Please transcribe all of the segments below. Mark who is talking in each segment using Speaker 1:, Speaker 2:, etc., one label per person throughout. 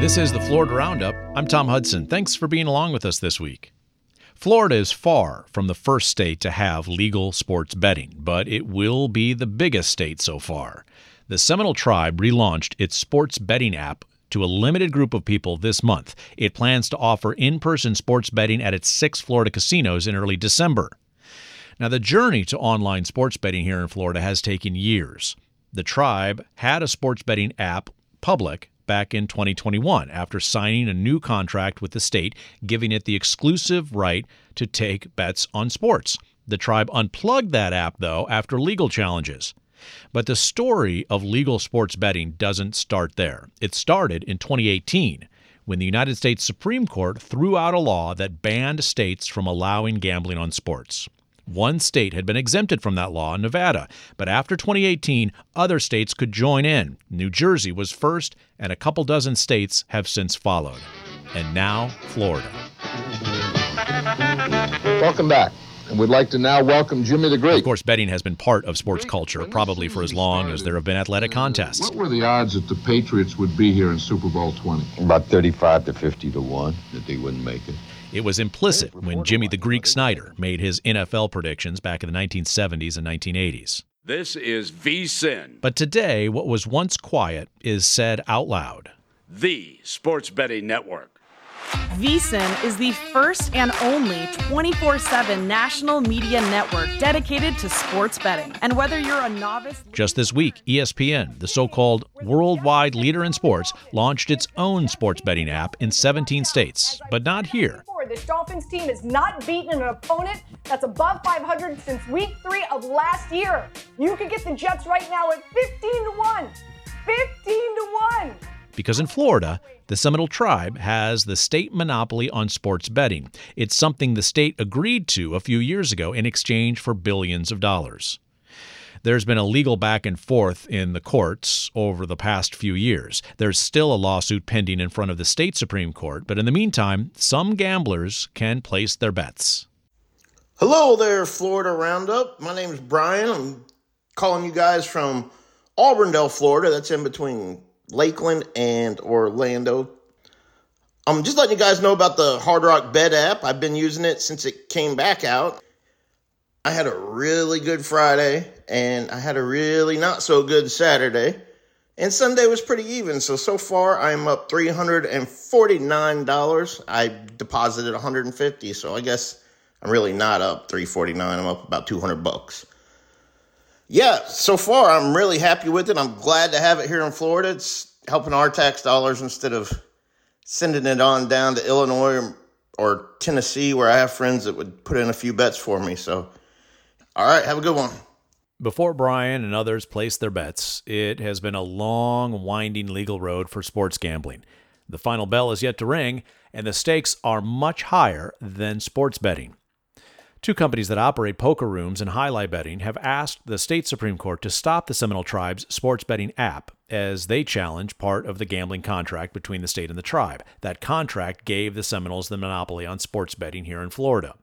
Speaker 1: This is the Florida Roundup. I'm Tom Hudson. Thanks for being along with us this week. Florida is far from the first state to have legal sports betting, but it will be the biggest state so far. The Seminole Tribe relaunched its sports betting app to a limited group of people this month. It plans to offer in person sports betting at its six Florida casinos in early December. Now, the journey to online sports betting here in Florida has taken years. The tribe had a sports betting app public back in 2021 after signing a new contract with the state, giving it the exclusive right to take bets on sports. The tribe unplugged that app, though, after legal challenges. But the story of legal sports betting doesn't start there. It started in 2018 when the United States Supreme Court threw out a law that banned states from allowing gambling on sports. One state had been exempted from that law, Nevada, but after 2018, other states could join in. New Jersey was first, and a couple dozen states have since followed. And now, Florida.
Speaker 2: Welcome back. And we'd like to now welcome Jimmy the Greek.
Speaker 1: Of course, betting has been part of sports culture, probably for as long as there have been athletic contests.
Speaker 2: What were the odds that the Patriots would be here in Super Bowl 20?
Speaker 3: About 35 to 50 to 1 that they wouldn't make it.
Speaker 1: It was implicit when Jimmy the Greek Snyder made his NFL predictions back in the 1970s and 1980s.
Speaker 4: This is VSIN.
Speaker 1: But today, what was once quiet is said out loud.
Speaker 4: the sports betting network.
Speaker 5: VSIN is the first and only 24 7 national media network dedicated to sports betting. And whether you're a novice,
Speaker 1: Just this week, ESPN, the so called worldwide leader in sports, launched its own sports betting app in 17 states, but not here.
Speaker 6: This Dolphins team has not beaten an opponent that's above 500 since week three of last year. You can get the Jets right now at 15 to 1. 15 to 1.
Speaker 1: Because in Florida, the Seminole Tribe has the state monopoly on sports betting. It's something the state agreed to a few years ago in exchange for billions of dollars. There's been a legal back and forth in the courts over the past few years. There's still a lawsuit pending in front of the state Supreme Court, but in the meantime, some gamblers can place their bets.
Speaker 7: Hello there, Florida Roundup. My name is Brian. I'm calling you guys from Auburndale, Florida. That's in between Lakeland and Orlando. I'm just letting you guys know about the Hard Rock Bet app. I've been using it since it came back out. I had a really good Friday and I had a really not so good Saturday. And Sunday was pretty even. So so far I'm up $349. I deposited 150, so I guess I'm really not up 349. I'm up about 200 bucks. Yeah, so far I'm really happy with it. I'm glad to have it here in Florida. It's helping our tax dollars instead of sending it on down to Illinois or, or Tennessee where I have friends that would put in a few bets for me. So all right, have a good one.
Speaker 1: Before Brian and others place their bets, it has been a long, winding legal road for sports gambling. The final bell is yet to ring, and the stakes are much higher than sports betting. Two companies that operate poker rooms and jai alai betting have asked the state Supreme Court to stop the Seminole Tribe's sports betting app as they challenge part of the gambling contract between the state and the tribe. That contract gave the Seminoles the monopoly on sports betting here in Florida.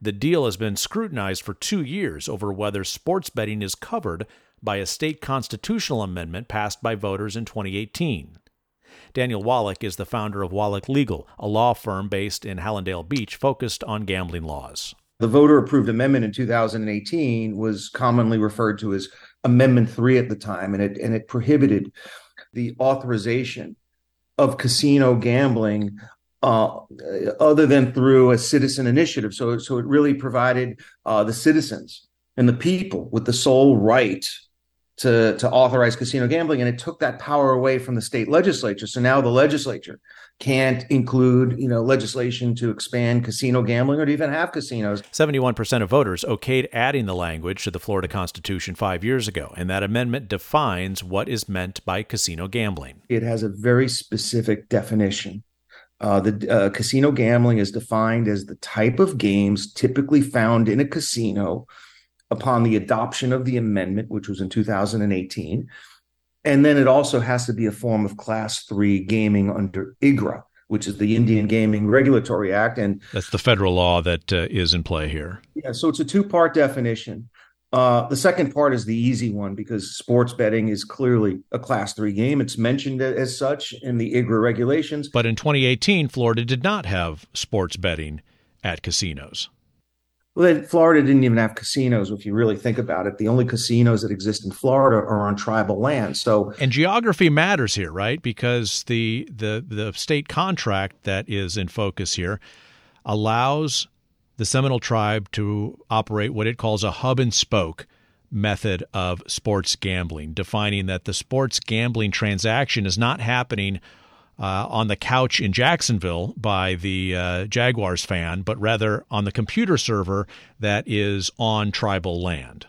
Speaker 1: The deal has been scrutinized for two years over whether sports betting is covered by a state constitutional amendment passed by voters in 2018. Daniel Wallach is the founder of Wallach Legal, a law firm based in Hallandale Beach focused on gambling laws.
Speaker 8: The voter approved amendment in 2018 was commonly referred to as Amendment 3 at the time, and it, and it prohibited the authorization of casino gambling uh, other than through a citizen initiative. So, so it really provided uh, the citizens and the people with the sole right to, to authorize casino gambling, and it took that power away from the state legislature. So now the legislature can't include, you know, legislation to expand casino gambling or to even have casinos.
Speaker 1: 71% of voters okayed adding the language to the Florida Constitution five years ago, and that amendment defines what is meant by casino gambling.
Speaker 8: It has a very specific definition. Uh, the uh, casino gambling is defined as the type of games typically found in a casino upon the adoption of the amendment, which was in 2018. And then it also has to be a form of class three gaming under IGRA, which is the Indian Gaming Regulatory Act. And
Speaker 1: That's the federal law that uh, is in play here.
Speaker 8: yeah, so it's a two part definition. Uh, the second part is the easy one because sports betting is clearly a class three game. It's mentioned as such in the IGRA regulations.
Speaker 1: But in 2018, Florida did not have sports betting at casinos.
Speaker 8: Well, Florida didn't even have casinos. If you really think about it, the only casinos that exist in Florida are on tribal land. So,
Speaker 1: and geography matters here, right? Because the the the state contract that is in focus here allows the Seminole tribe to operate what it calls a hub and spoke method of sports gambling, defining that the sports gambling transaction is not happening uh, on the couch in Jacksonville by the uh, Jaguars fan, but rather on the computer server that is on tribal land.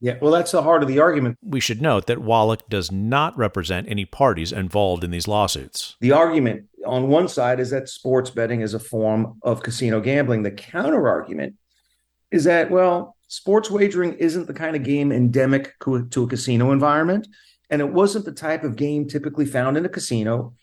Speaker 8: Yeah, well, that's the heart of the argument.
Speaker 1: We should note that Wallach does not represent any parties involved in these lawsuits.
Speaker 8: The argument on one side is that sports betting is a form of casino gambling. The counter argument is that, well, sports wagering isn't the kind of game endemic to a casino environment. And it wasn't the type of game typically found in a casino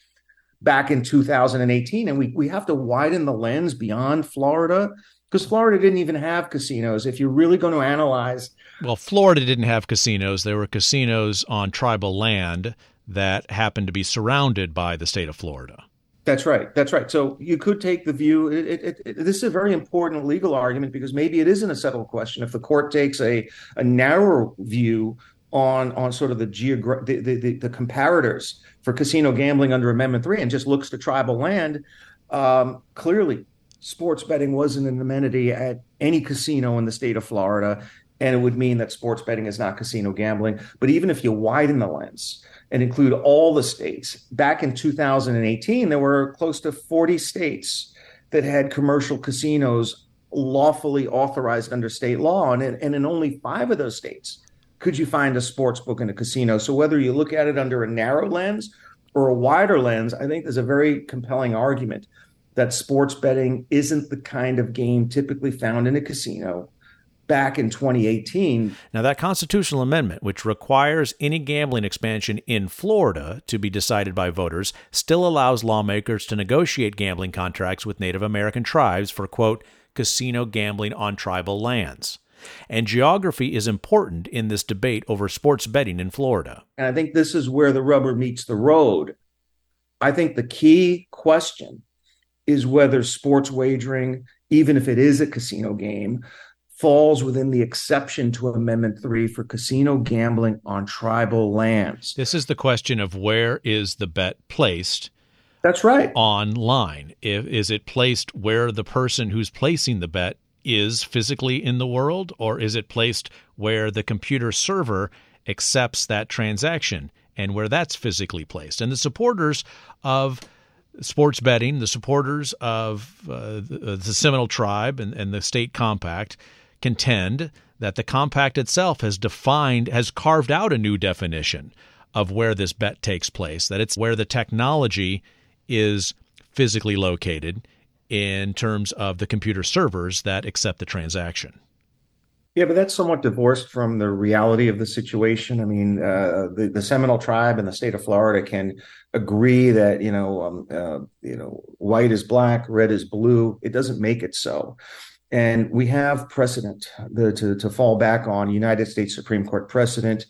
Speaker 8: back in 2018. And we, we have to widen the lens beyond Florida because Florida didn't even have casinos. If you're really going to analyze.
Speaker 1: Well, Florida didn't have casinos. There were casinos on tribal land that happened to be surrounded by the state of Florida.
Speaker 8: That's right. That's right. So you could take the view. It, it, it, this is a very important legal argument because maybe it isn't a settled question. If the court takes a, a narrow view on on sort of the, geogra- the, the, the comparators for casino gambling under Amendment Three and just looks to tribal land, um, clearly sports betting wasn't an amenity at any casino in the state of Florida, and it would mean that sports betting is not casino gambling. But even if you widen the lens and include all the states, back in 2018 there were close to 40 states that had commercial casinos lawfully authorized under state law, and, and in only five of those states could you find a sports book in a casino? So whether you look at it under a narrow lens or a wider lens, I think there's a very compelling argument that sports betting isn't the kind of game typically found in a casino back in 2018.
Speaker 1: Now, that constitutional amendment, which requires any gambling expansion in Florida to be decided by voters, still allows lawmakers to negotiate gambling contracts with Native American tribes for, quote, casino gambling on tribal lands. And geography is important in this debate over sports betting in Florida.
Speaker 8: And I think this is where the rubber meets the road. I think the key question is whether sports wagering, even if it is a casino game, falls within the exception to Amendment 3 for casino gambling on tribal lands.
Speaker 1: This is the question of where is the bet placed?
Speaker 8: That's right.
Speaker 1: Online. If, is it placed where the person who's placing the bet is physically in the world, or is it placed where the computer server accepts that transaction and where that's physically placed? And the supporters of sports betting, the supporters of uh, the, the, Seminole Tribe and, and the state compact contend that the compact itself has defined, has carved out a new definition of where this bet takes place, that it's where the technology is physically located in terms of the computer servers that accept the transaction.
Speaker 8: Yeah, but that's somewhat divorced from the reality of the situation. I mean, uh, the, the Seminole tribe and the state of Florida can agree that you know, um, uh, you know, white is black, red is blue. It doesn't make it so, and we have precedent the, to to fall back on. United States Supreme Court precedent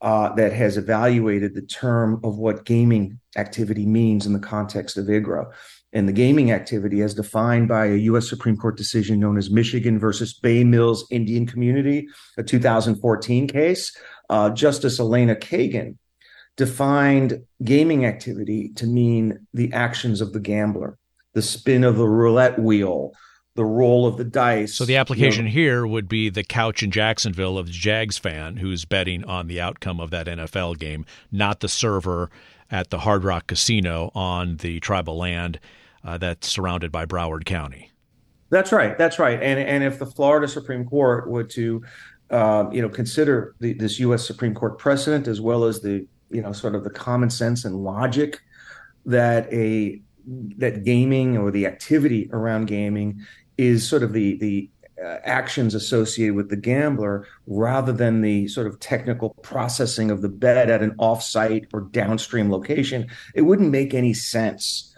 Speaker 8: uh, that has evaluated the term of what gaming activity means in the context of IGRA and the gaming activity as defined by a U.S. Supreme Court decision known as Michigan versus Bay Mills Indian Community, a 2014 case. Uh, Justice Elena Kagan defined gaming activity to mean the actions of the gambler, the spin of the roulette wheel, the roll of the dice.
Speaker 1: So the application you know, here would be the couch in Jacksonville of the Jags fan who's betting on the outcome of that NFL game, not the server at the Hard Rock Casino on the tribal land uh, that's surrounded by Broward County.
Speaker 8: That's right. That's right. And and if the Florida Supreme Court were to, uh, you know, consider the, this U.S. Supreme Court precedent as well as the you know sort of the common sense and logic that a that gaming or the activity around gaming is sort of the the uh, actions associated with the gambler rather than the sort of technical processing of the bet at an offsite or downstream location, it wouldn't make any sense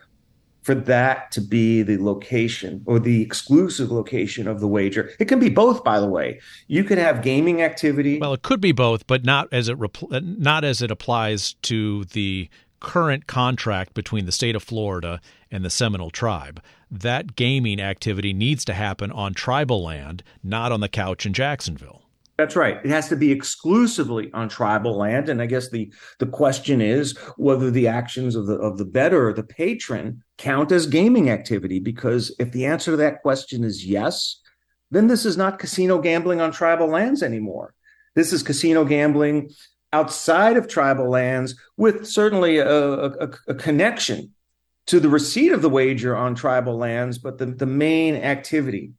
Speaker 8: for that to be the location or the exclusive location of the wager. It can be both, by the way. You could have gaming activity.
Speaker 1: Well, it could be both, but not as it not as it applies to the current contract between the state of Florida and the Seminole tribe. That gaming activity needs to happen on tribal land, not on the couch in Jacksonville.
Speaker 8: That's right. It has to be exclusively on tribal land, and I guess the the question is whether the actions of the of the bettor or the patron count as gaming activity. Because if the answer to that question is yes, then this is not casino gambling on tribal lands anymore. This is casino gambling outside of tribal lands with certainly a, a, a connection to the receipt of the wager on tribal lands, but the, the main activity,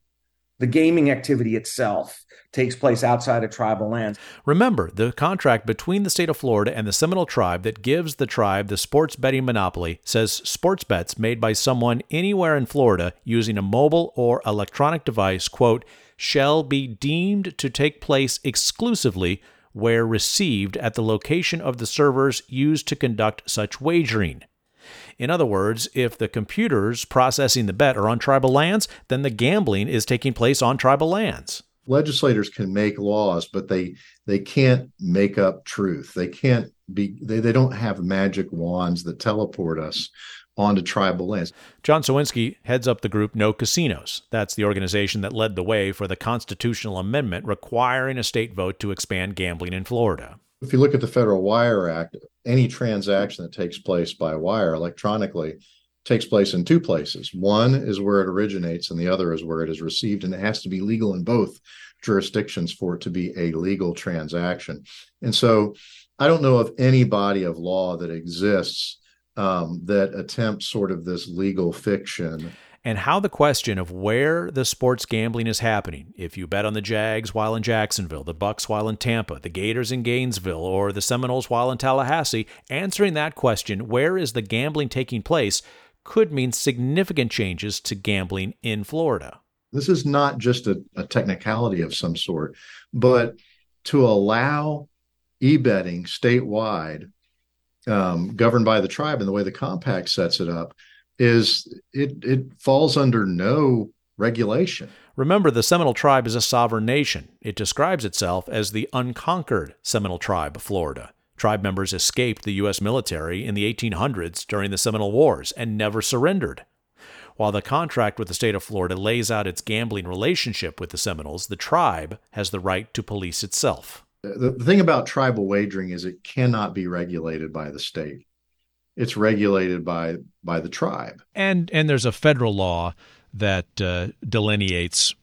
Speaker 8: the gaming activity itself, takes place outside of tribal lands.
Speaker 1: Remember, the contract between the state of Florida and the Seminole tribe that gives the tribe the sports betting monopoly says sports bets made by someone anywhere in Florida using a mobile or electronic device, quote, shall be deemed to take place exclusively where received at the location of the servers used to conduct such wagering. In other words, if the computers processing the bet are on tribal lands, then the gambling is taking place on tribal lands
Speaker 9: legislators can make laws, but they they can't make up truth. They can't be they, they don't have magic wands that teleport us onto tribal lands.
Speaker 1: John Sowinski heads up the group No Casinos. That's the organization that led the way for the constitutional amendment requiring a state vote to expand gambling in Florida.
Speaker 9: If you look at the Federal Wire Act, any transaction that takes place by wire electronically takes place in two places. One is where it originates, and the other is where it is received, and it has to be legal in both jurisdictions for it to be a legal transaction. And so, I don't know of any body of law that exists um, that attempts sort of this legal fiction.
Speaker 1: And how the question of where the sports gambling is happening, if you bet on the Jags while in Jacksonville, the Bucs while in Tampa, the Gators in Gainesville, or the Seminoles while in Tallahassee, answering that question, where is the gambling taking place, could mean significant changes to gambling in Florida.
Speaker 9: This is not just a, a technicality of some sort, but to allow e betting statewide, um, governed by the tribe and the way the compact sets it up, is it, it falls under no regulation.
Speaker 1: Remember, the Seminole tribe is a sovereign nation. It describes itself as the unconquered Seminole tribe of Florida. Tribe members escaped the U.S. military in the 1800s during the Seminole Wars and never surrendered. While the contract with the state of Florida lays out its gambling relationship with the Seminoles, the tribe has the right to police itself.
Speaker 9: The, thing about tribal wagering is it cannot be regulated by the state. It's regulated by by the tribe.
Speaker 1: And and there's a federal law that uh, delineates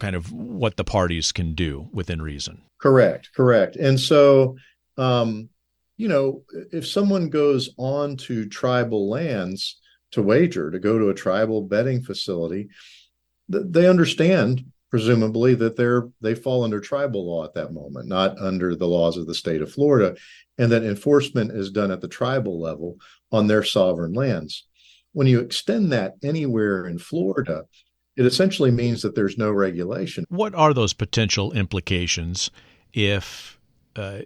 Speaker 1: kind of what the parties can do within reason.
Speaker 9: Correct, correct. And so um, you know, if someone goes on to tribal lands to wager, to go to a tribal betting facility, they understand presumably that they're they fall under tribal law at that moment, not under the laws of the state of Florida, and that enforcement is done at the tribal level on their sovereign lands. When you extend that anywhere in Florida, it essentially means that there's no regulation.
Speaker 1: What are those potential implications if uh,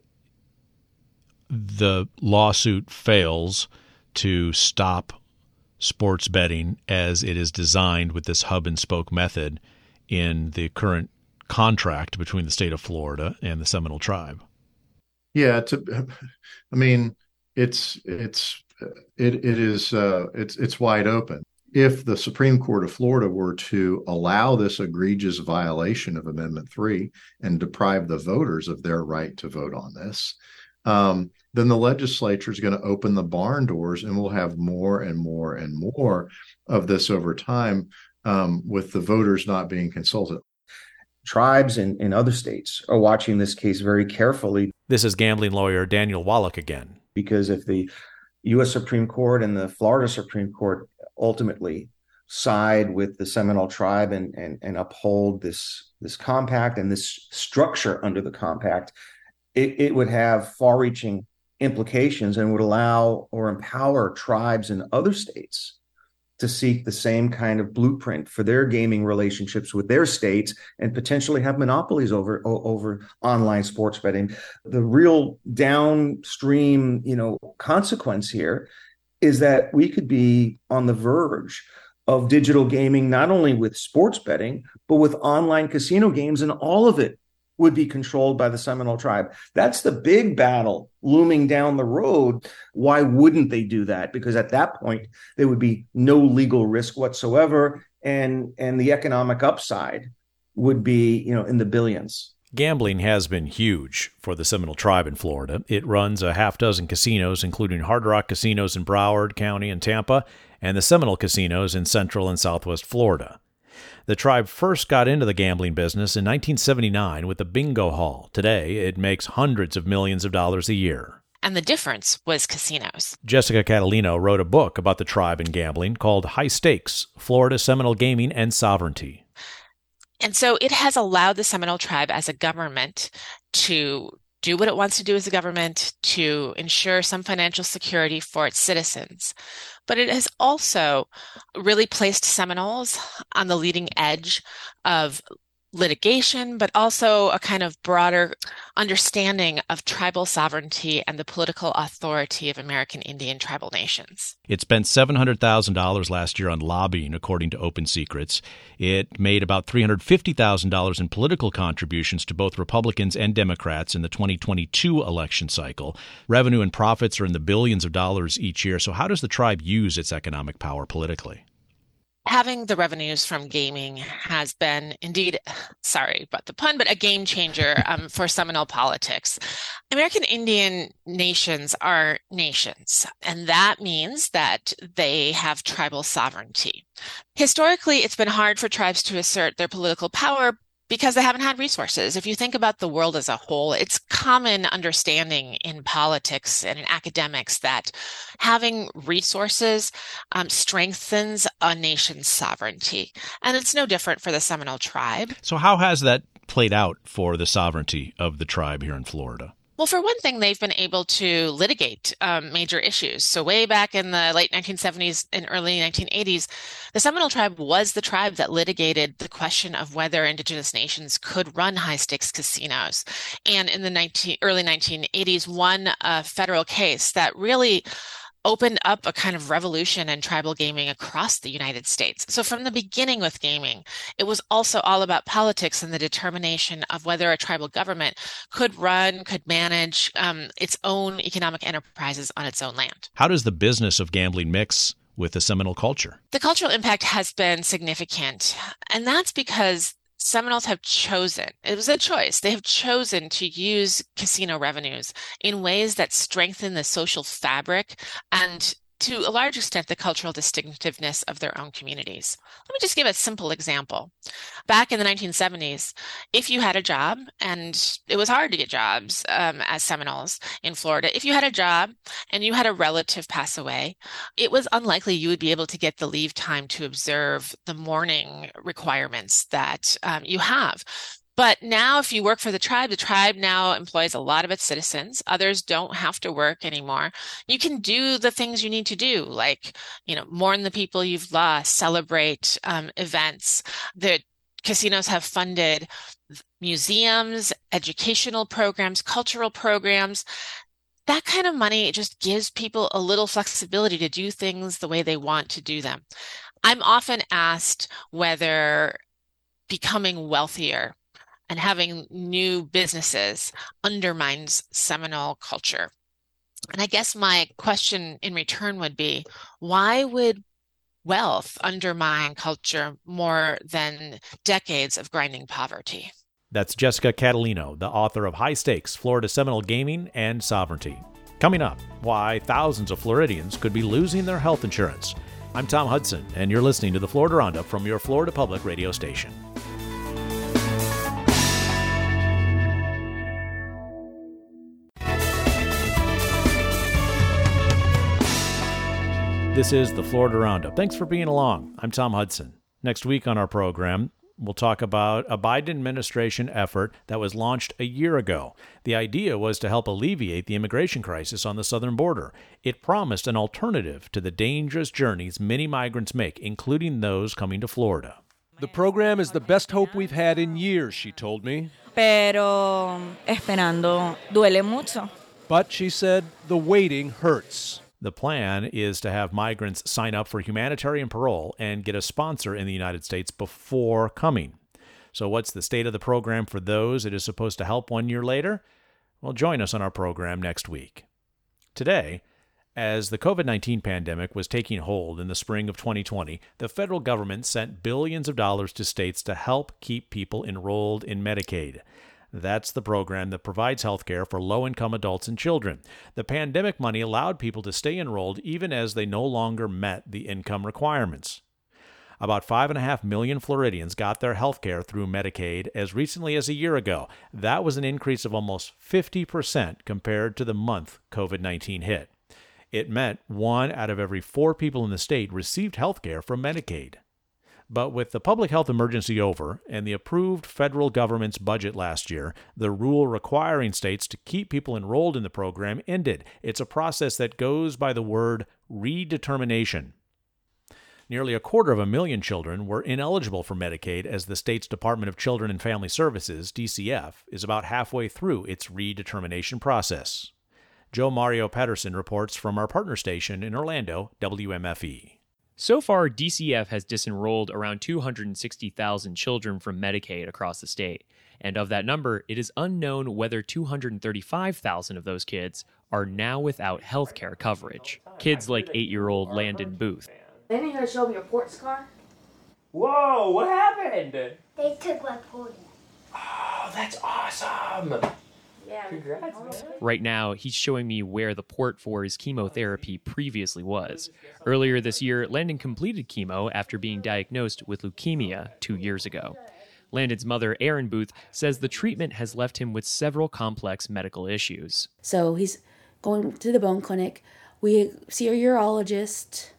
Speaker 1: the lawsuit fails to stop sports betting as it is designed with this hub and spoke method in the current contract between the state of Florida and the Seminole tribe.
Speaker 9: Yeah, to, I mean, it's it's it it is uh, it's it's wide open. If the Supreme Court of Florida were to allow this egregious violation of Amendment Three and deprive the voters of their right to vote on this, um, then the legislature is going to open the barn doors and we'll have more and more and more of this over time um, with the voters not being consulted.
Speaker 8: Tribes in, in other states are watching this case very carefully.
Speaker 1: This is gambling lawyer Daniel Wallach again.
Speaker 8: Because if the U.S. Supreme Court and the Florida Supreme Court ultimately side with the Seminole tribe and, and, and uphold this, this compact and this structure under the compact, it, it would have far reaching implications and would allow or empower tribes in other states to seek the same kind of blueprint for their gaming relationships with their states and potentially have monopolies over over online sports betting. The real downstream you know consequence here is that we could be on the verge of digital gaming, not only with sports betting, but with online casino games, and all of it would be controlled by the Seminole tribe. That's the big battle looming down the road. Why wouldn't they do that? Because at that point, there would be no legal risk whatsoever, and and the economic upside would be, you know, in the billions.
Speaker 1: Gambling has been huge for the Seminole tribe in Florida. It runs a half dozen casinos, including Hard Rock casinos in Broward County and Tampa, and the Seminole casinos in central and southwest Florida. The tribe first got into the gambling business in 1979 with the bingo hall. Today, it makes hundreds of millions of dollars a year.
Speaker 10: And the difference was casinos.
Speaker 1: Jessica Cattelino wrote a book about the tribe and gambling called High Stakes Florida Seminole Gaming and Sovereignty.
Speaker 10: And so it has allowed the Seminole tribe as a government to do what it wants to do as a government to ensure some financial security for its citizens. But it has also really placed Seminoles on the leading edge of litigation, but also a kind of broader understanding of tribal sovereignty and the political authority of American Indian tribal nations.
Speaker 1: It spent $700,000 last year on lobbying, according to Open Secrets. It made about $350,000 in political contributions to both Republicans and Democrats in the 2022 election cycle. Revenue and profits are in the billions of dollars each year. So, how does the tribe use its economic power politically?
Speaker 10: Having the revenues from gaming has been indeed, sorry about the pun, but a game changer um, for Seminole politics. American Indian nations are nations, and that means that they have tribal sovereignty. Historically, it's been hard for tribes to assert their political power because they haven't had resources. If you think about the world as a whole, it's common understanding in politics and in academics that having resources um, strengthens a nation's sovereignty. And it's no different for the Seminole tribe.
Speaker 1: So, how has that played out for the sovereignty of the tribe here in Florida?
Speaker 10: Well, for one thing, they've been able to litigate um, major issues. So, way back in the late 1970s and early 1980s, the Seminole tribe was the tribe that litigated the question of whether indigenous nations could run high stakes casinos. And in the 19, early 1980s, won a federal case that really opened up a kind of revolution in tribal gaming across the United States. So, from the beginning with gaming, it was also all about politics and the determination of whether a tribal government could run, could manage um, its own economic enterprises on its own land.
Speaker 1: How does the business of gambling mix with the Seminole culture?
Speaker 10: The cultural impact has been significant. And that's because Seminoles have chosen, it was a choice, they have chosen to use casino revenues in ways that strengthen the social fabric and to a large extent, the cultural distinctiveness of their own communities. Let me just give a simple example. Back in the 1970s, if you had a job, and it was hard to get jobs um, as Seminoles in Florida, if you had a job and you had a relative pass away, it was unlikely you would be able to get the leave time to observe the mourning requirements that um, you have. But now, if you work for the tribe, the tribe now employs a lot of its citizens. Others don't have to work anymore. You can do the things you need to do, like, you know, mourn the people you've lost, celebrate um, events. The casinos have funded museums, educational programs, cultural programs. That kind of money just gives people a little flexibility to do things the way they want to do them. I'm often asked whether becoming wealthier and having new businesses undermines Seminole culture. And I guess my question in return would be why would wealth undermine culture more than decades of grinding poverty?
Speaker 1: That's Jessica Cattelino, the author of High Stakes Florida Seminole Gaming and Sovereignty. Coming up, why thousands of Floridians could be losing their health insurance. I'm Tom Hudson, and you're listening to the Florida Roundup from your Florida Public Radio station. This is the Florida Roundup. Thanks for being along. I'm Tom Hudson. Next week on our program, we'll talk about a Biden administration effort that was launched a year ago. The idea was to help alleviate the immigration crisis on the southern border. It promised an alternative to the dangerous journeys many migrants make, including those coming to Florida.
Speaker 11: The program is the best hope we've had in years, she told me.
Speaker 12: Pero esperando duele mucho.
Speaker 11: But she said the waiting hurts.
Speaker 1: The plan is to have migrants sign up for humanitarian parole and get a sponsor in the United States before coming. So, what's the state of the program for those it is supposed to help one year later? Well, join us on our program next week. Today, as the COVID 19 pandemic was taking hold in the spring of 2020, the federal government sent billions of dollars to states to help keep people enrolled in Medicaid. That's the program that provides health care for low income adults and children. The pandemic money allowed people to stay enrolled even as they no longer met the income requirements. About 5.5 million Floridians got their health care through Medicaid as recently as a year ago. That was an increase of almost 50% compared to the month COVID 19 hit. It meant one out of every four people in the state received health care from Medicaid. But with the public health emergency over and the approved federal government's budget last year, the rule requiring states to keep people enrolled in the program ended. It's a process that goes by the word redetermination. Nearly a quarter of a million children were ineligible for Medicaid as the state's Department of Children and Family Services, DCF, is about halfway through its redetermination process. Joe Mario Pedersen reports from our partner station in Orlando, WMFE.
Speaker 13: So far, DCF has disenrolled around 260,000 children from Medicaid across the state. And of that number, it is unknown whether 235,000 of those kids are now without health care coverage. Kids like eight year old Landon Booth.
Speaker 14: They didn't even show me a sports car?
Speaker 15: Whoa, what happened?
Speaker 14: They took my pony.
Speaker 15: Oh, that's awesome.
Speaker 13: Right now, he's showing me where the port for his chemotherapy previously was. Earlier this year, Landon completed chemo after being diagnosed with leukemia two years ago. Landon's mother, Erin Booth, says the treatment has left him with several complex medical issues.
Speaker 14: So he's going to the bone clinic. We see a urologist.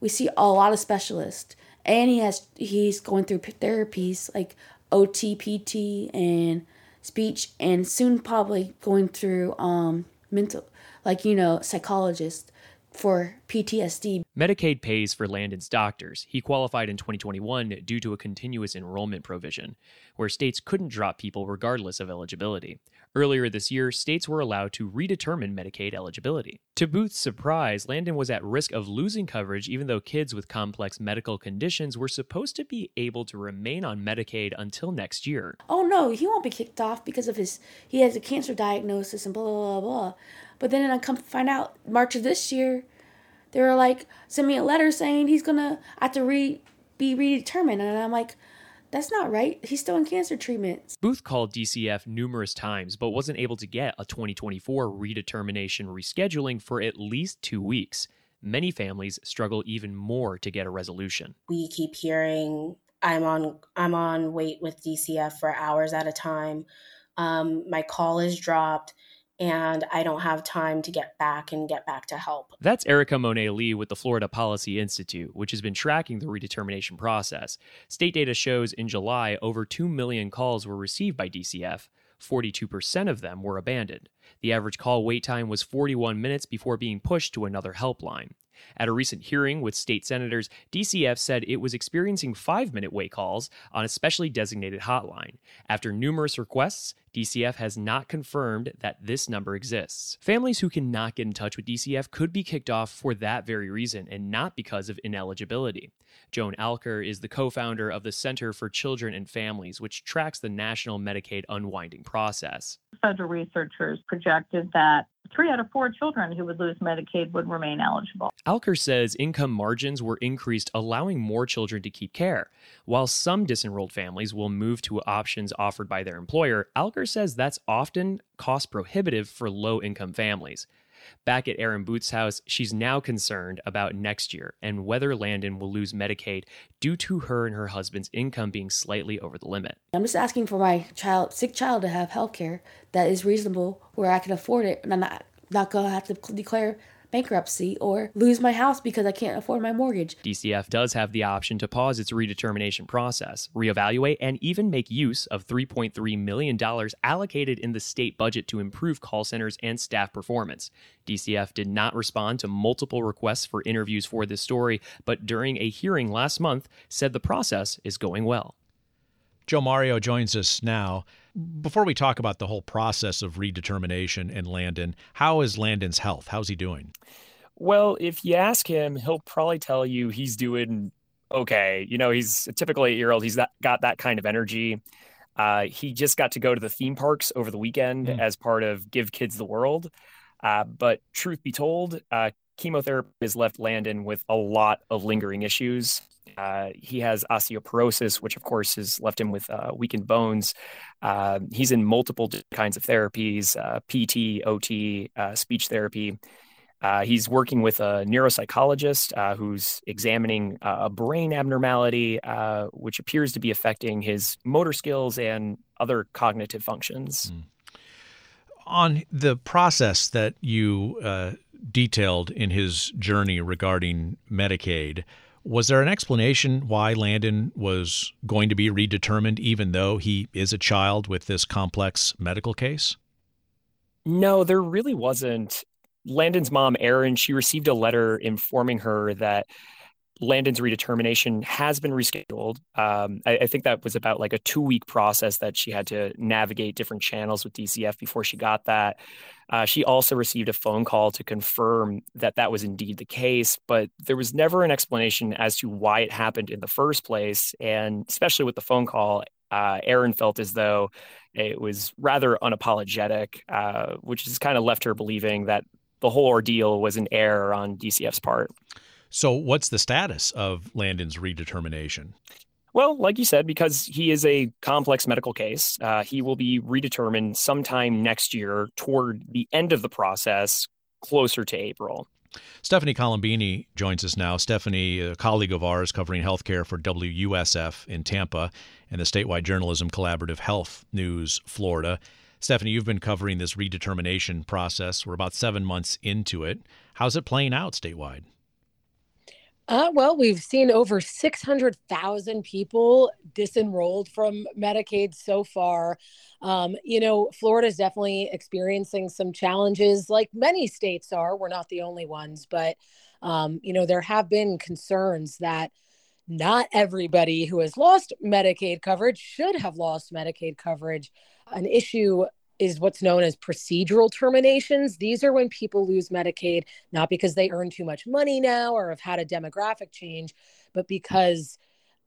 Speaker 14: We see a lot of specialists, and he has he's going through therapies like OT, PT, and speech and soon probably going through um mental like you know psychologist for PTSD.
Speaker 13: Medicaid pays for Landon's doctors. He qualified in 2021 due to a continuous enrollment provision, where states couldn't drop people regardless of eligibility. Earlier this year, states were allowed to redetermine Medicaid eligibility. To Booth's surprise, Landon was at risk of losing coverage even though kids with complex medical conditions were supposed to be able to remain on Medicaid until next year.
Speaker 14: Oh no, he won't be kicked off because of his he has a cancer diagnosis and blah blah blah. blah. But then I come find out March of this year, they were like send me a letter saying he's gonna have to re be redetermined, and I'm like, that's not right. He's still in cancer treatment.
Speaker 13: Booth called DCF numerous times, but wasn't able to get a 2024 redetermination rescheduling for at least two weeks. Many families struggle even more to get a resolution.
Speaker 16: We keep hearing I'm on I'm on wait with DCF for hours at a time. Um, my call is dropped and I don't have time to get back and get back to help.
Speaker 13: That's Erica Monet Lee with the Florida Policy Institute, which has been tracking the redetermination process. State data shows in July over 2 million calls were received by DCF. 42% of them were abandoned. The average call wait time was 41 minutes before being pushed to another helpline. At a recent hearing with state senators, DCF said it was experiencing five minute wait calls on a specially designated hotline. After numerous requests, DCF has not confirmed that this number exists. Families who cannot get in touch with DCF could be kicked off for that very reason and not because of ineligibility. Joan Alker is the co founder of the Center for Children and Families, which tracks the national Medicaid unwinding process.
Speaker 17: Federal researchers projected that three out of four children who would lose Medicaid would remain eligible.
Speaker 13: Alker says income margins were increased, allowing more children to keep care. While some disenrolled families will move to options offered by their employer, Alker says that's often cost prohibitive for low income families. Back at Erin Booth's house, she's now concerned about next year and whether Landon will lose Medicaid due to her and her husband's income being slightly over the limit.
Speaker 14: I'm just asking for my child, sick child, to have health care that is reasonable where I can afford it and I'm not, not to have to declare bankruptcy or lose my house because I can't afford my mortgage.
Speaker 13: DCF does have the option to pause its redetermination process, reevaluate, and even make use of $3.3 million allocated in the state budget to improve call centers and staff performance. DCF did not respond to multiple requests for interviews for this story, but during a hearing last month said the process is going well.
Speaker 1: Joe Mario joins us now. Before we talk about the whole process of redetermination and Landon, how is Landon's health? How's he doing?
Speaker 13: Well, if you ask him, he'll probably tell you he's doing okay. You know, he's a typical eight year old. He's that, got that kind of energy. Uh, he just got to go to the theme parks over the weekend mm. as part of Give Kids the World. Uh, but truth be told, uh, chemotherapy has left Landon with a lot of lingering issues. Uh, he has osteoporosis, which of course has left him with uh, weakened bones. Uh, he's in multiple kinds of therapies uh, PT, OT, uh, speech therapy. Uh, he's working with a neuropsychologist who's examining a brain abnormality, which appears to be affecting his motor skills and other cognitive functions. Mm.
Speaker 1: On the process that you detailed in his journey regarding Medicaid, was there an explanation why Landon was going to be redetermined, even though he is a child with this complex medical case?
Speaker 13: No, there really wasn't. Landon's mom, Erin, she received a letter informing her that Landon's redetermination has been rescheduled. Um, I, I, think that was about like a two week process that she had to navigate different channels with DCF before she got that. Uh, she also received a phone call to confirm that that was indeed the case, but there was never an explanation as to why it happened in the first place. And especially with the phone call, uh, Erin felt as though it was rather unapologetic, uh, which has kind of left her believing that the whole ordeal was an error on DCF's part.
Speaker 1: So, what's the status of Landon's redetermination?
Speaker 13: Well, like you said, because he is a complex medical case, uh, he will be redetermined sometime next year toward the end of the process, closer to April.
Speaker 1: Stephanie Colombini joins us now. Stephanie, a colleague of ours covering healthcare for WUSF in Tampa and the statewide journalism collaborative Health News Florida. Stephanie, you've been covering this redetermination process. We're about seven months into it. How's it playing out statewide?
Speaker 18: Uh, well, we've seen over 600,000 people disenrolled from Medicaid so far. Um, you know, Florida is definitely experiencing some challenges, like many states are. We're not the only ones, but, um, you know, there have been concerns that not everybody who has lost Medicaid coverage should have lost Medicaid coverage. An issue is what's known as procedural terminations. These are when people lose Medicaid, not because they earn too much money now or have had a demographic change, but because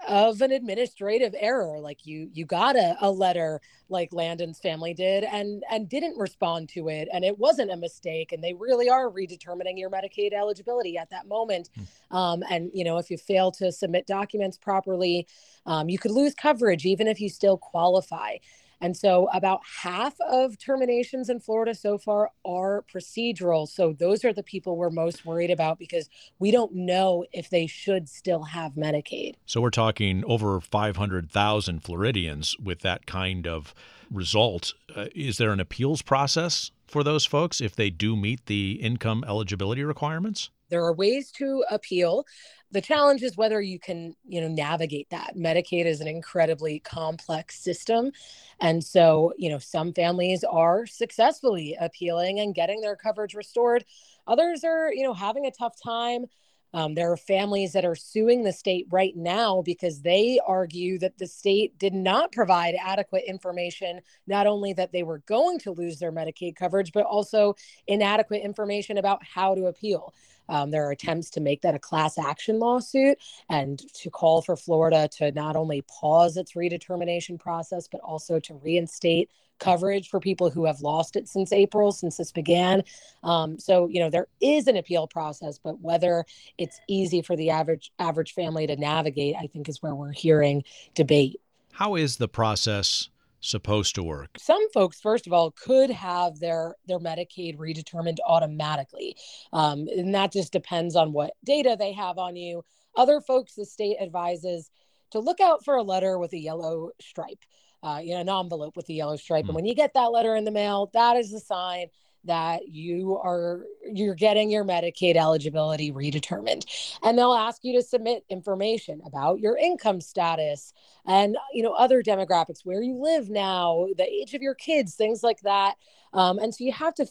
Speaker 18: of an administrative error like you you got a, a letter like landon's family did and and didn't respond to it and it wasn't a mistake and they really are redetermining your medicaid eligibility at that moment mm. um, and you know if you fail to submit documents properly um, you could lose coverage even if you still qualify and so, about half of terminations in Florida so far are procedural. So, those are the people we're most worried about because we don't know if they should still have Medicaid.
Speaker 1: So, we're talking over 500,000 Floridians with that kind of result. Uh, is there an appeals process for those folks if they do meet the income eligibility requirements?
Speaker 18: There are ways to appeal. The challenge is whether you can you know navigate that. Medicaid is an incredibly complex system. And so you know some families are successfully appealing and getting their coverage restored. Others are you know having a tough time. Um, there are families that are suing the state right now because they argue that the state did not provide adequate information, not only that they were going to lose their Medicaid coverage, but also inadequate information about how to appeal. Um, there are attempts to make that a class action lawsuit and to call for Florida to not only pause its redetermination process, but also to reinstate coverage for people who have lost it since April, since this began. Um, so, you know, there is an appeal process, but whether it's easy for the average average family to navigate, I think is where we're hearing debate.
Speaker 1: How is the process supposed to work?
Speaker 18: Some folks, first of all, could have their their Medicaid redetermined automatically, um, and that just depends on what data they have on you. Other folks, the state advises to look out for a letter with a yellow stripe, uh, you know, an envelope with a yellow stripe, mm. and hmm. when you get that letter in the mail, that is the sign that you are you're getting your Medicaid eligibility redetermined and they'll ask you to submit information about your income status and you know other demographics where you live now the age of your kids things like that um, and so you have to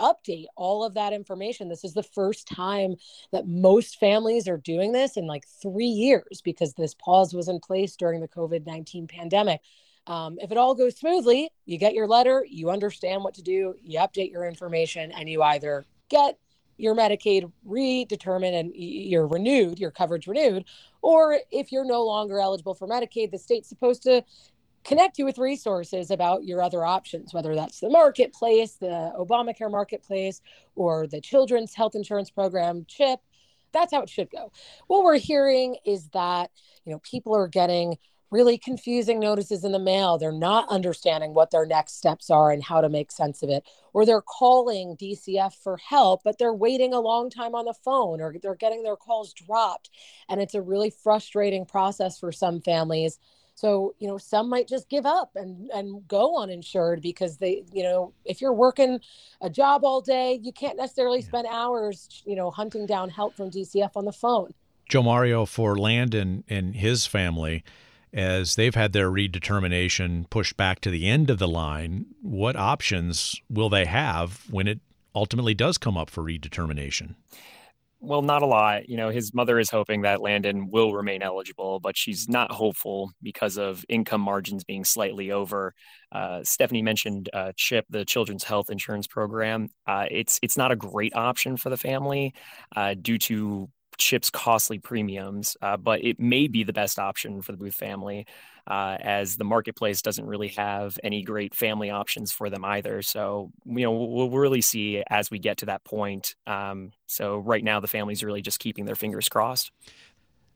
Speaker 18: update all of that information. This is the first time that most families are doing this in like three years because this pause was in place during the COVID 19 pandemic. Um, if it all goes smoothly, you get your letter, you understand what to do, you update your information, and you either get your Medicaid redetermined and you're renewed, your coverage renewed, or if you're no longer eligible for Medicaid, the state's supposed to connect you with resources about your other options, whether that's the marketplace, the Obamacare marketplace, or the Children's Health Insurance Program, CHIP. That's how it should go. What we're hearing is that, you know, people are getting really confusing notices in the mail. They're not understanding what their next steps are and how to make sense of it. Or they're calling DCF for help, but they're waiting a long time on the phone or they're getting their calls dropped. And it's a really frustrating process for some families. So, you know, some might just give up and, and go uninsured because they, you know, if you're working a job all day, you can't necessarily spend hours, you know, hunting down help from DCF on the phone.
Speaker 1: Joe Mario for Landon and his family as they've had their redetermination pushed back to the end of the line, what options will they have when it ultimately does come up for redetermination?
Speaker 13: Well, not a lot. You know, his mother is hoping that Landon will remain eligible, but she's not hopeful because of income margins being slightly over. Uh, Stephanie mentioned uh, CHIP, the Children's Health Insurance Program. Uh, it's it's not a great option for the family uh, due to CHIP's costly premiums, uh, but it may be the best option for the Booth family, uh, as the marketplace doesn't really have any great family options for them either. So, you know, we'll, really see as we get to that point. Um, so, right now, the family's really just keeping their fingers crossed.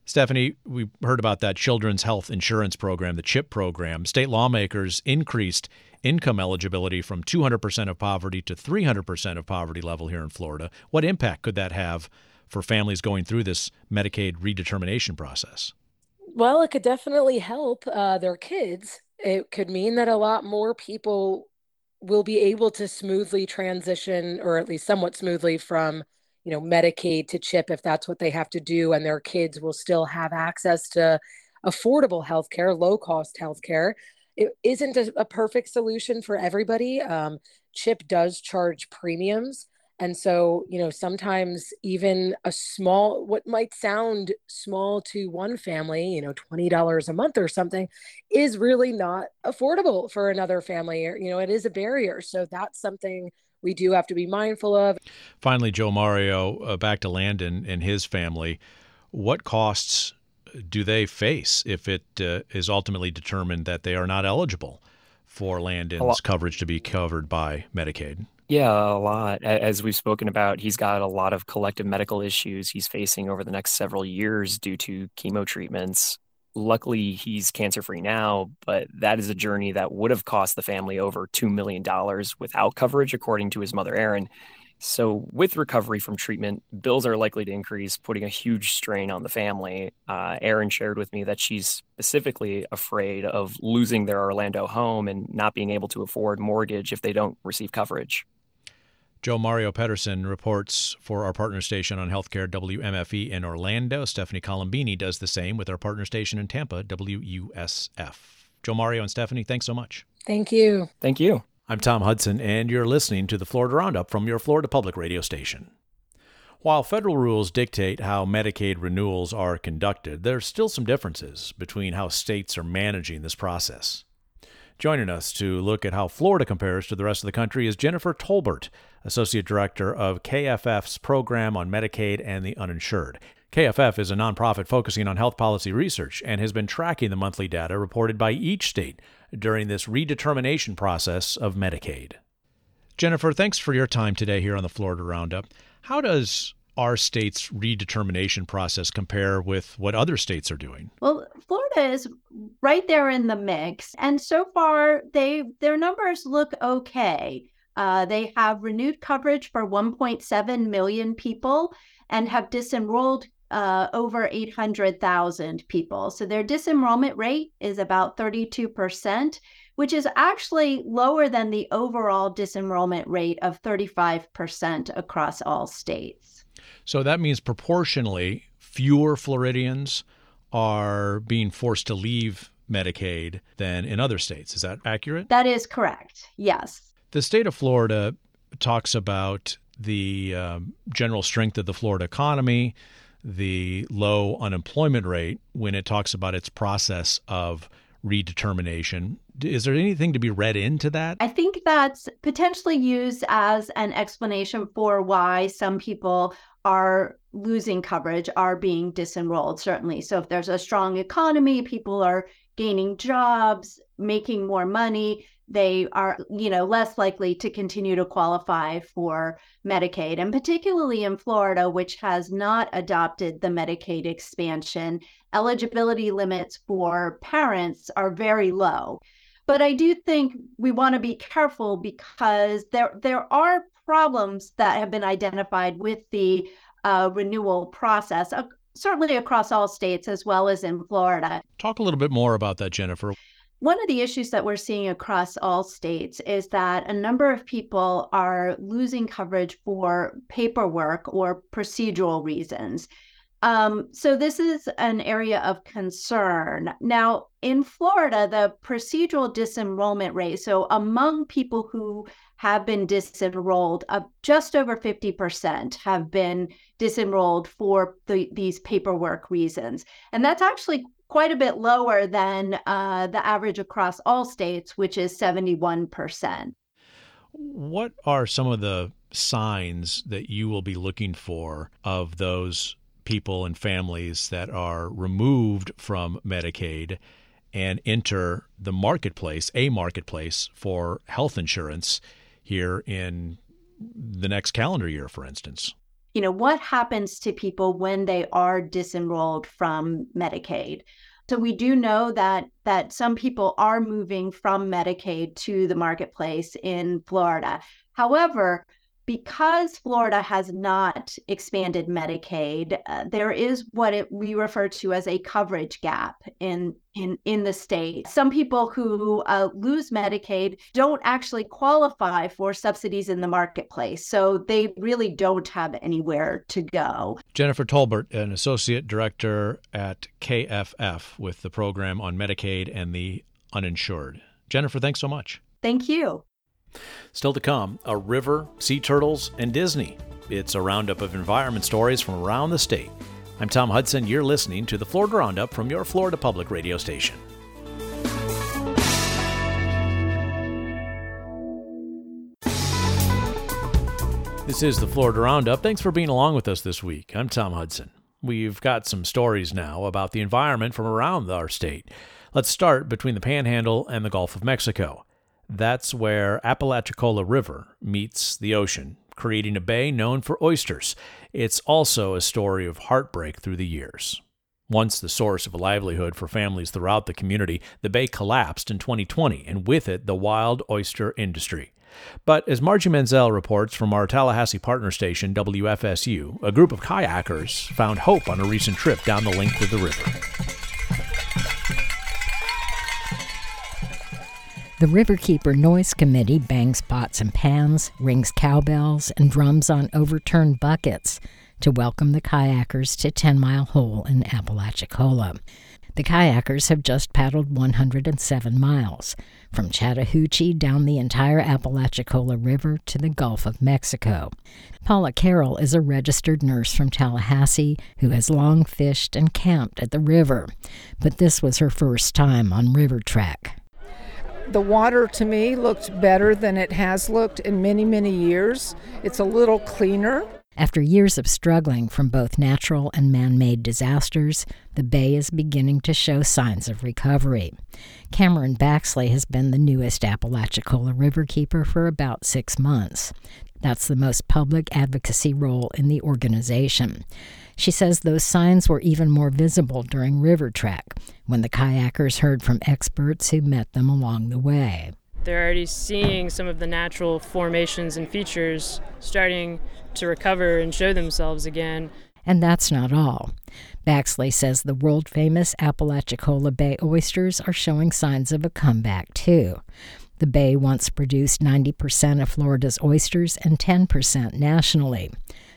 Speaker 1: Stephanie, we heard about that Children's Health Insurance Program, the CHIP program. State lawmakers increased income eligibility from 200% of poverty to 300% of poverty level here in Florida. What impact could that have for families going through this Medicaid redetermination process?
Speaker 18: Well, it could definitely help uh, their kids. It could mean that a lot more people will be able to smoothly transition, or at least somewhat smoothly, from you know Medicaid to CHIP if that's what they have to do, and their kids will still have access to affordable health care, low cost health care. It isn't a, a perfect solution for everybody. Um, CHIP does charge premiums and so, you know, sometimes even a small, what might sound small to one family, you know, $20 a month or something, is really not affordable for another family. Or, you know, it is a barrier. So that's something we do have to be mindful of.
Speaker 1: Finally, Joe Mario, uh, back to Landon and his family. What costs do they face if it uh, is ultimately determined that they are not eligible for Landon's coverage to be covered by Medicaid?
Speaker 13: Yeah, a lot. As we've spoken about, he's got a lot of collective medical issues he's facing over the next several years due to chemo treatments. Luckily, he's cancer free now, but that is a journey that would have cost the family over $2 million without coverage, according to his mother, Erin. So, with recovery from treatment, bills are likely to increase, putting a huge strain on the family. Uh, Erin shared with me that she's specifically afraid of losing their Orlando home and not being able to afford mortgage if they don't receive coverage.
Speaker 1: Joe Mario Pedersen reports for our partner station on healthcare WMFE in Orlando. Stephanie Colombini does the same with our partner station in Tampa, WUSF. Joe Mario and Stephanie, thanks so much.
Speaker 18: Thank you.
Speaker 13: Thank you.
Speaker 1: I'm Tom Hudson, and you're listening to the Florida Roundup from your Florida Public Radio station. While federal rules dictate how Medicaid renewals are conducted, there's still some differences between how states are managing this process. Joining us to look at how Florida compares to the rest of the country is Jennifer Tolbert, Associate Director of KFF's program on Medicaid and the uninsured. KFF is a nonprofit focusing on health policy research and has been tracking the monthly data reported by each state during this redetermination process of Medicaid. Jennifer, thanks for your time today here on the Florida Roundup. How does our state's redetermination process compare with what other states are doing?
Speaker 19: Well, Florida is right there in the mix, and so far they their numbers look okay. Uh, they have renewed coverage for 1.7 million people and have disenrolled uh, over 800,000 people. So their disenrollment rate is about 32%, which is actually lower than the overall disenrollment rate of 35% across all states.
Speaker 1: So that means proportionally fewer Floridians are being forced to leave Medicaid than in other states. Is that accurate?
Speaker 19: That is correct. Yes.
Speaker 1: The state of Florida talks about the um, general strength of the Florida economy, the low unemployment rate when it talks about its process of redetermination. Is there anything to be read into that?
Speaker 19: I think that's potentially used as an explanation for why some people are losing coverage, are being disenrolled, certainly. So if there's a strong economy, people are gaining jobs, making more money, they are you know less likely to continue to qualify for medicaid and particularly in florida which has not adopted the medicaid expansion. Eligibility limits for parents are very low. But i do think we want to be careful because there there are problems that have been identified with the uh, renewal process uh, certainly across all states as well as in florida.
Speaker 1: Talk a little bit more about that jennifer
Speaker 19: one of the issues that we're seeing across all states is that a number of people are losing coverage for paperwork or procedural reasons. Um, so, this is an area of concern. Now, in Florida, the procedural disenrollment rate, so among people who have been disenrolled, uh, just over 50% have been disenrolled for the, these paperwork reasons. And that's actually quite a bit lower than uh, the average across all states, which is 71%.
Speaker 1: What are some of the signs that you will be looking for of those people and families that are removed from Medicaid and enter the marketplace, a marketplace for health insurance here in the next calendar year, for instance?
Speaker 19: You know what happens to people when they are disenrolled from medicaid? So we do know that that some people are moving from medicaid to the marketplace in florida. However because Florida has not expanded Medicaid, uh, there is what it, we refer to as a coverage gap in in in the state. Some people who uh, lose Medicaid don't actually qualify for subsidies in the marketplace, so they really don't have anywhere to go.
Speaker 1: Jennifer Tolbert, an associate director at KFF with the program on Medicaid and the uninsured. Jennifer, thanks so much.
Speaker 19: Thank you.
Speaker 1: Still to come, a river, sea turtles, and Disney. It's a roundup of environment stories from around the state. I'm Tom Hudson. You're listening to the Florida Roundup from your Florida Public Radio station. This is the Florida Roundup. Thanks for being along with us this week. I'm Tom Hudson. We've got some stories now about the environment from around our state. Let's start between the Panhandle and the Gulf of Mexico. That's where Apalachicola River meets the ocean, creating a bay known for oysters. It's also a story of heartbreak through the years. Once the source of a livelihood for families throughout the community, the bay collapsed in 2020, and with it, the wild oyster industry. But as Margie Menzel reports from our Tallahassee partner station, WFSU, a group of kayakers found hope on a recent trip down the length of the river.
Speaker 20: The Riverkeeper Noise Committee bangs pots and pans, rings cowbells, and drums on overturned buckets to welcome the kayakers to Ten Mile Hole in Apalachicola. The kayakers have just paddled 107 miles, from Chattahoochee down the entire Apalachicola River to the Gulf of Mexico. Paula Carroll is a registered nurse from Tallahassee who has long fished and camped at the river, but this was her first time on River Trek.
Speaker 21: The water to me looked better than it has looked in many, many years. It's a little cleaner.
Speaker 20: After years of struggling from both natural and man made disasters, the bay is beginning to show signs of recovery. Cameron Baxley has been the newest Apalachicola Riverkeeper for about six months. That's the most public advocacy role in the organization. She says those signs were even more visible during River Trek, when the kayakers heard from experts who met them along the way.
Speaker 22: They're already seeing some of the natural formations and features starting to recover and show themselves again.
Speaker 20: And that's not all. Baxley says the world famous Apalachicola Bay oysters are showing signs of a comeback, too. The bay once produced 90% of Florida's oysters and 10% nationally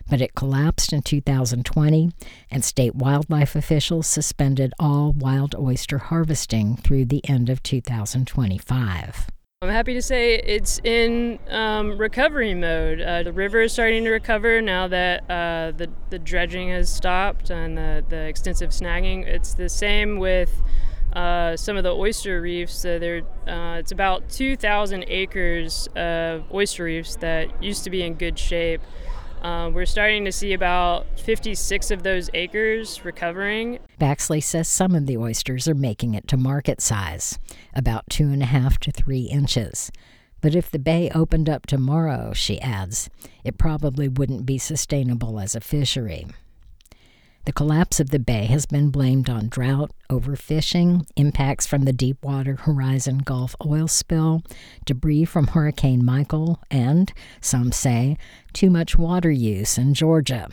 Speaker 20: but it collapsed in 2020, and state wildlife officials suspended all wild oyster harvesting through the end of 2025.
Speaker 22: I'm happy to say it's in um, recovery mode. Uh, the river is starting to recover now that uh, the, the dredging has stopped and the, the extensive snagging. It's the same with uh, some of the oyster reefs. So there, uh, it's about 2,000 acres of oyster reefs that used to be in good shape. Uh, we're starting to see about 56 of those acres recovering.
Speaker 20: Baxley says some of the oysters are making it to market size, about two and a half to three inches. But if the bay opened up tomorrow, she adds, it probably wouldn't be sustainable as a fishery. The collapse of the bay has been blamed on drought, overfishing, impacts from the Deepwater Horizon Gulf oil spill, debris from Hurricane Michael, and, some say, too much water use in Georgia.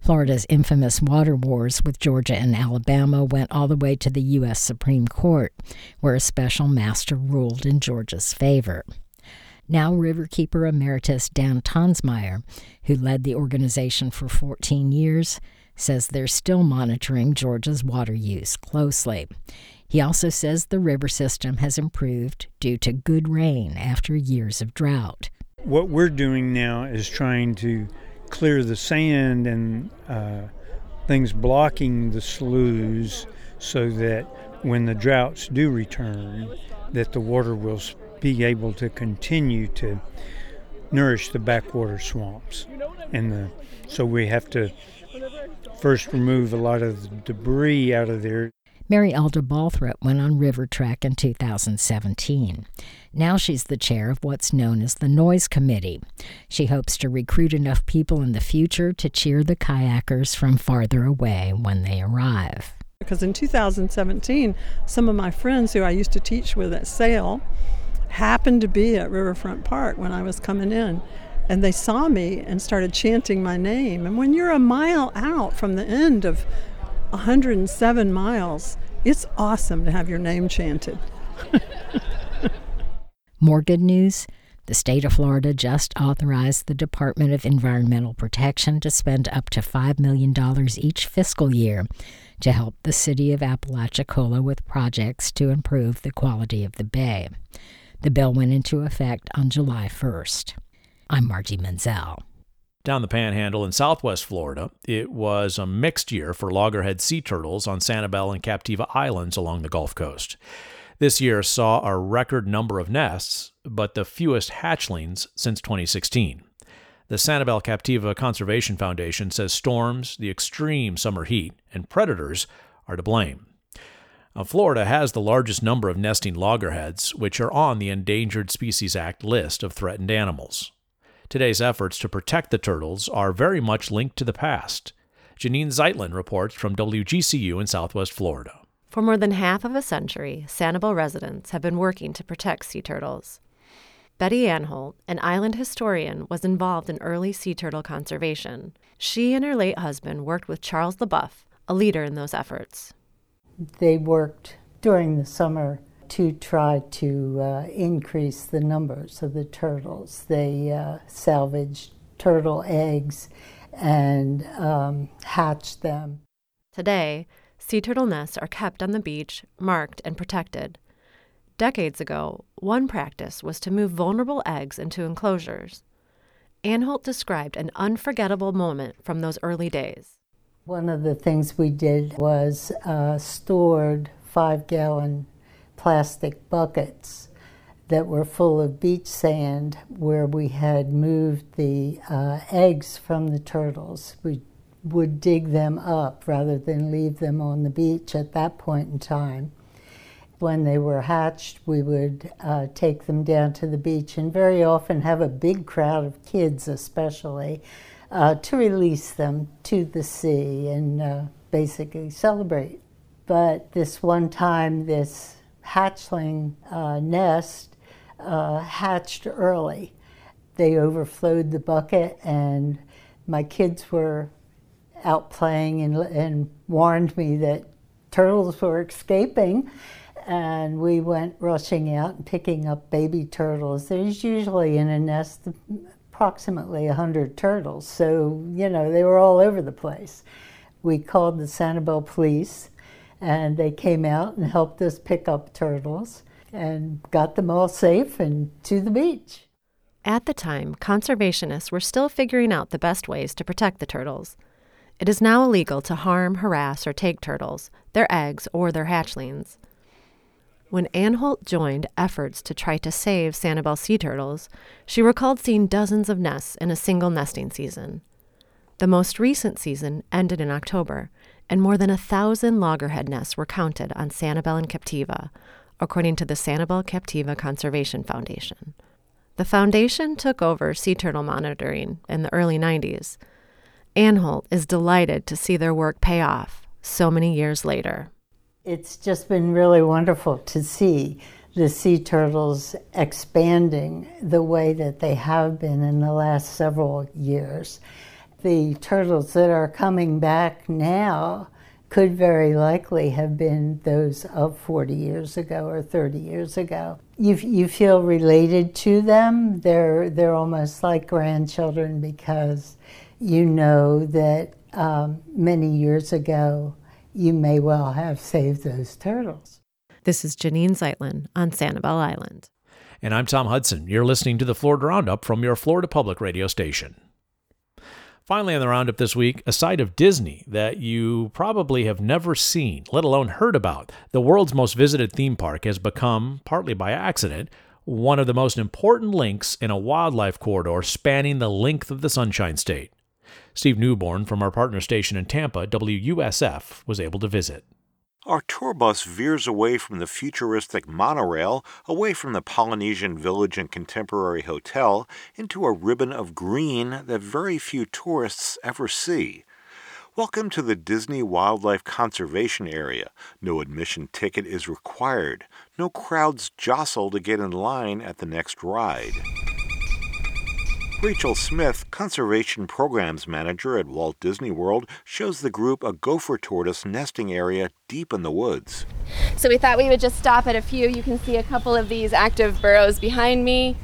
Speaker 20: Florida's infamous water wars with Georgia and Alabama went all the way to the U.S. Supreme Court, where a special master ruled in Georgia's favor. Now, Riverkeeper Emeritus Dan Tonsmeire, who led the organization for 14 years, says they're still monitoring Georgia's water use closely. He also says the river system has improved due to good rain after years of drought.
Speaker 23: What we're doing now is trying to clear the sand and uh, things blocking the sloughs so that when the droughts do return, that the water will be able to continue to nourish the backwater swamps. And the, so we have to first remove a lot of the debris out of there.
Speaker 20: Mary Elda Balthrop went on River Trek in 2017. Now she's the chair of what's known as the Noise Committee. She hopes to recruit enough people in the future to cheer the kayakers from farther away when they arrive.
Speaker 24: Because in 2017, some of my friends who I used to teach with at SAIL happened to be at Riverfront Park when I was coming in and they saw me and started chanting my name. And when you're a mile out from the end of 107 miles, it's awesome to have your name chanted.
Speaker 20: More good news. The state of Florida just authorized the Department of Environmental Protection to spend up to $5 million each fiscal year to help the city of Apalachicola with projects to improve the quality of the bay. The bill went into effect on July 1st. I'm Margie Menzel.
Speaker 1: Down the panhandle in southwest Florida, it was a mixed year for loggerhead sea turtles on Sanibel and Captiva Islands along the Gulf Coast. This year saw a record number of nests, but the fewest hatchlings since 2016. The Sanibel Captiva Conservation Foundation says storms, the extreme summer heat, and predators are to blame. Now, Florida has the largest number of nesting loggerheads, which are on the Endangered Species Act list of threatened animals. Today's efforts to protect the turtles are very much linked to the past. Janine Zeitlin reports from WGCU in Southwest Florida.
Speaker 25: For more than half of a century, Sanibel residents have been working to protect sea turtles. Betty Anholt, an island historian, was involved in early sea turtle conservation. She and her late husband worked with Charles LeBuff, a leader in those efforts.
Speaker 26: They worked during the summer to try to uh, increase the numbers of the turtles. They uh, salvaged turtle eggs and um, hatched them.
Speaker 25: Today, sea turtle nests are kept on the beach, marked and protected. Decades ago, one practice was to move vulnerable eggs into enclosures. Anholt described an unforgettable moment from those early days.
Speaker 26: One of the things we did was uh, stored five gallon plastic buckets that were full of beach sand where we had moved the uh, eggs from the turtles. We would dig them up rather than leave them on the beach at that point in time. When they were hatched, we would uh, take them down to the beach and very often have a big crowd of kids, especially, uh, to release them to the sea and uh, basically celebrate. But this one time, this hatchling uh, nest uh, hatched early. They overflowed the bucket, and my kids were out playing and, and warned me that turtles were escaping. And we went rushing out and picking up baby turtles. There's usually in a nest approximately 100 turtles, so, you know, they were all over the place. We called the Sanibel police and they came out and helped us pick up turtles and got them all safe and to the beach.
Speaker 25: At the time, conservationists were still figuring out the best ways to protect the turtles. It is now illegal to harm, harass, or take turtles, their eggs, or their hatchlings. When Anholt joined efforts to try to save Sanibel sea turtles, she recalled seeing dozens of nests in a single nesting season. The most recent season ended in October, and more than a thousand loggerhead nests were counted on Sanibel and Captiva, according to the Sanibel Captiva Conservation Foundation. The foundation took over sea turtle monitoring in the early 90s. Anholt is delighted to see their work pay off so many years later.
Speaker 26: It's just been really wonderful to see the sea turtles expanding the way that they have been in the last several years. The turtles that are coming back now could very likely have been those of 40 years ago or 30 years ago. You, you feel related to them. They're, they're almost like grandchildren because you know that um, many years ago you may well have saved those turtles.
Speaker 25: This is Janine Zeitlin on Sanibel Island.
Speaker 1: And I'm Tom Hudson. You're listening to the Florida Roundup from your Florida Public Radio station. Finally, on the roundup this week, a side of Disney that you probably have never seen, let alone heard about. The world's most visited theme park has become, partly by accident, one of the most important links in a wildlife corridor spanning the length of the Sunshine State. Steve Newborn from our partner station in Tampa, WUSF, was able to visit.
Speaker 27: Our tour bus veers away from the futuristic monorail, away from the Polynesian Village and Contemporary Hotel, into a ribbon of green that very few tourists ever see. Welcome to the Disney Wildlife Conservation Area. No admission ticket is required. No crowds jostle to get in line at the next ride. Rachel Smith, Conservation Programs Manager at Walt Disney World, shows the group a gopher tortoise nesting area deep in the woods.
Speaker 28: So we thought we would just stop at a few. You can see a couple of these active burrows behind me.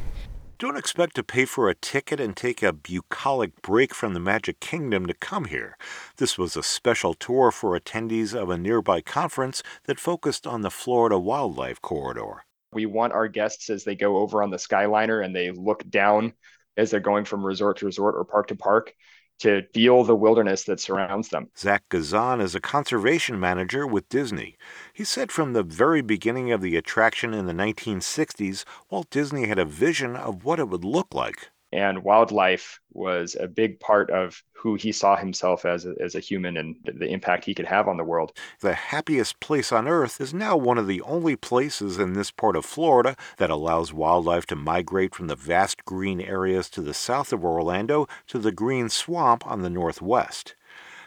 Speaker 27: Don't expect to pay for a ticket and take a bucolic break from the Magic Kingdom to come here. This was a special tour for attendees of a nearby conference that focused on the Florida Wildlife Corridor.
Speaker 29: We want our guests as they go over on the Skyliner and they look down as they're going from resort to resort or park to park to feel the wilderness that surrounds them.
Speaker 27: Zach Gezon is a conservation manager with Disney. He said from the very beginning of the attraction in the 1960s, Walt Disney had a vision of what it would look like
Speaker 29: and wildlife was a big part of who he saw himself as a, as a human and the impact he could have on the world.
Speaker 27: The happiest place on earth is now one of the only places in this part of Florida that allows wildlife to migrate from the vast green areas to the south of Orlando to the green swamp on the northwest.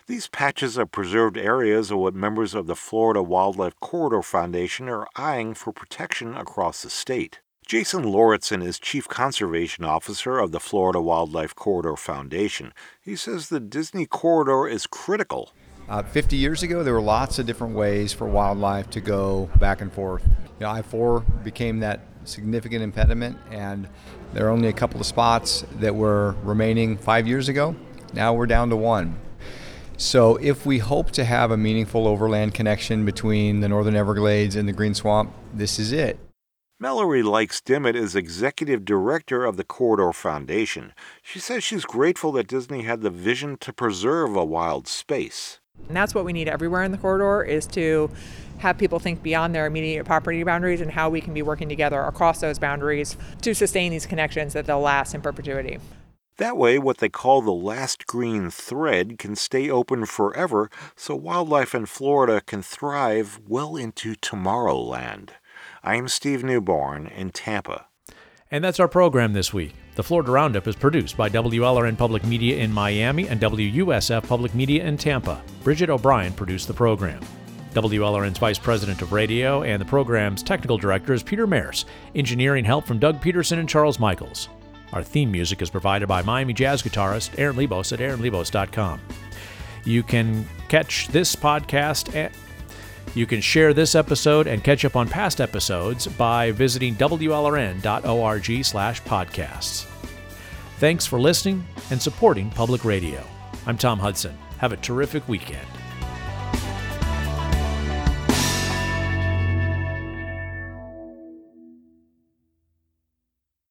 Speaker 27: These patches of preserved areas are what members of the Florida Wildlife Corridor Foundation are eyeing for protection across the state. Jason Lauritsen is Chief Conservation Officer of the Florida Wildlife Corridor Foundation. He says the Disney corridor is critical.
Speaker 30: Uh, 50 years ago, there were lots of different ways for wildlife to go back and forth. You know, I 4 became that significant impediment, and there are only a couple of spots that were remaining five years ago. Now we're down to one. So, if we hope to have a meaningful overland connection between the Northern Everglades and the Green Swamp, this is it.
Speaker 27: Mallory Lykes Dimmitt is executive director of the Corridor Foundation. She says she's grateful that Disney had the vision to preserve a wild space.
Speaker 31: And that's what we need everywhere in the corridor is to have people think beyond their immediate property boundaries and how we can be working together across those boundaries to sustain these connections that they'll last in perpetuity.
Speaker 27: That way, what they call the last green thread can stay open forever so wildlife in Florida can thrive well into Tomorrowland. I'm Steve Newborn in Tampa.
Speaker 1: And that's our program this week. The Florida Roundup is produced by WLRN Public Media in Miami and WUSF Public Media in Tampa. Bridget O'Brien produced the program. WLRN's Vice President of Radio and the program's technical director is Peter Mares. Engineering help from Doug Peterson and Charles Michaels. Our theme music is provided by Miami jazz guitarist Aaron Lebos at aaronlebos.com. You can catch this podcast at you can share this episode and catch up on past episodes by visiting wlrn.org slash podcasts. Thanks for listening and supporting public radio. I'm Tom Hudson. Have a terrific weekend.